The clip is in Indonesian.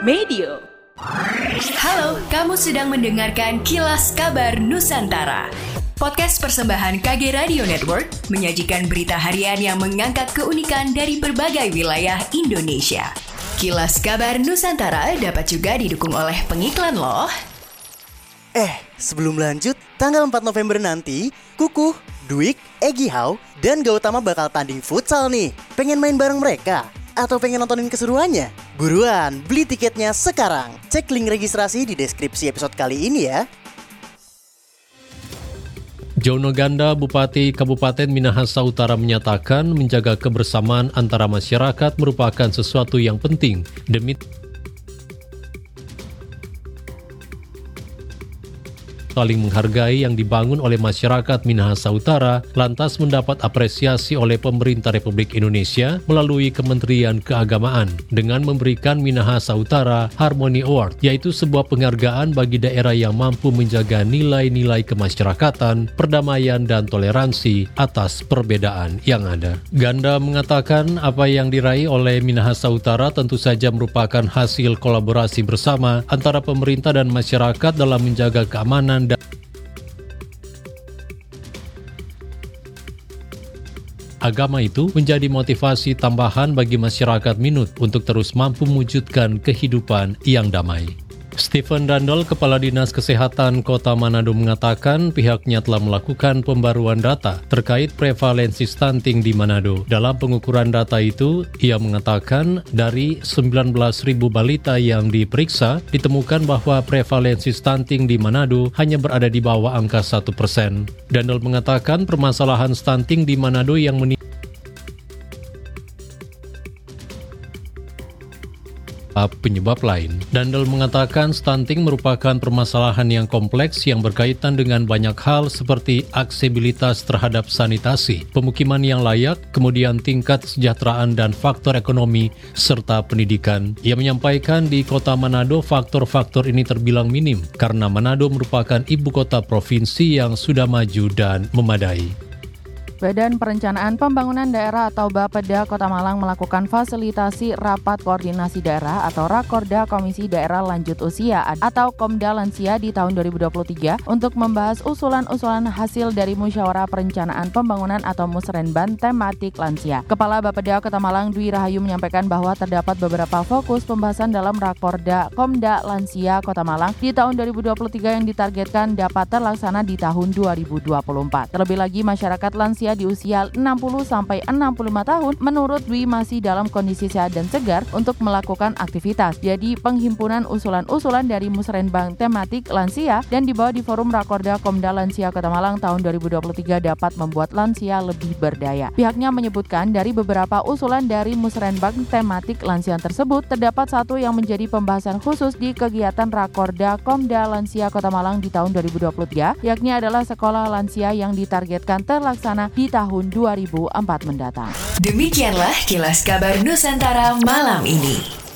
Medio. Halo, kamu sedang mendengarkan Kilas Kabar Nusantara. Podcast persembahan KG Radio Network menyajikan berita harian yang mengangkat keunikan dari berbagai wilayah Indonesia. Kilas Kabar Nusantara dapat juga didukung oleh pengiklan loh. Eh, sebelum lanjut, tanggal 4 November nanti, Kukuh, Dwik, Egi Hau, dan Gautama bakal tanding futsal nih. Pengen main bareng mereka? Atau pengen nontonin keseruannya? Buruan, beli tiketnya sekarang. Cek link registrasi di deskripsi episode kali ini ya. Jono Ganda, Bupati Kabupaten Minahasa Utara menyatakan menjaga kebersamaan antara masyarakat merupakan sesuatu yang penting demi saling menghargai yang dibangun oleh masyarakat Minahasa Utara lantas mendapat apresiasi oleh pemerintah Republik Indonesia melalui Kementerian Keagamaan dengan memberikan Minahasa Utara Harmony Award, yaitu sebuah penghargaan bagi daerah yang mampu menjaga nilai-nilai kemasyarakatan, perdamaian, dan toleransi atas perbedaan yang ada. Ganda mengatakan apa yang diraih oleh Minahasa Utara tentu saja merupakan hasil kolaborasi bersama antara pemerintah dan masyarakat dalam menjaga keamanan dan agama itu menjadi motivasi tambahan bagi masyarakat Minut untuk terus mampu mewujudkan kehidupan yang damai. Stephen Dandol, Kepala Dinas Kesehatan Kota Manado mengatakan pihaknya telah melakukan pembaruan data terkait prevalensi stunting di Manado. Dalam pengukuran data itu, ia mengatakan dari 19.000 balita yang diperiksa, ditemukan bahwa prevalensi stunting di Manado hanya berada di bawah angka 1%. Dandol mengatakan permasalahan stunting di Manado yang meningkat penyebab lain. Dandel mengatakan stunting merupakan permasalahan yang kompleks yang berkaitan dengan banyak hal seperti aksesibilitas terhadap sanitasi, pemukiman yang layak, kemudian tingkat kesejahteraan dan faktor ekonomi serta pendidikan. Ia menyampaikan di kota Manado faktor-faktor ini terbilang minim karena Manado merupakan ibu kota provinsi yang sudah maju dan memadai. Badan Perencanaan Pembangunan Daerah atau Bapeda Kota Malang melakukan fasilitasi Rapat Koordinasi Daerah atau Rakorda Komisi Daerah Lanjut Usia atau Komda Lansia di tahun 2023 untuk membahas usulan-usulan hasil dari Musyawarah Perencanaan Pembangunan atau Musrenban tematik lansia. Kepala Bapeda Kota Malang Dwi Rahayu menyampaikan bahwa terdapat beberapa fokus pembahasan dalam Rakorda Komda Lansia Kota Malang di tahun 2023 yang ditargetkan dapat terlaksana di tahun 2024. Terlebih lagi masyarakat lansia di usia 60 sampai 65 tahun menurut Dwi masih dalam kondisi sehat dan segar untuk melakukan aktivitas. Jadi penghimpunan usulan-usulan dari musrenbang tematik lansia dan dibawa di forum Rakorda Komda Lansia Kota Malang tahun 2023 dapat membuat lansia lebih berdaya. Pihaknya menyebutkan dari beberapa usulan dari musrenbang tematik lansia tersebut terdapat satu yang menjadi pembahasan khusus di kegiatan Rakorda Komda Lansia Kota Malang di tahun 2023 yakni adalah sekolah lansia yang ditargetkan terlaksana di tahun 2004 mendatang. Demikianlah kilas kabar Nusantara malam ini.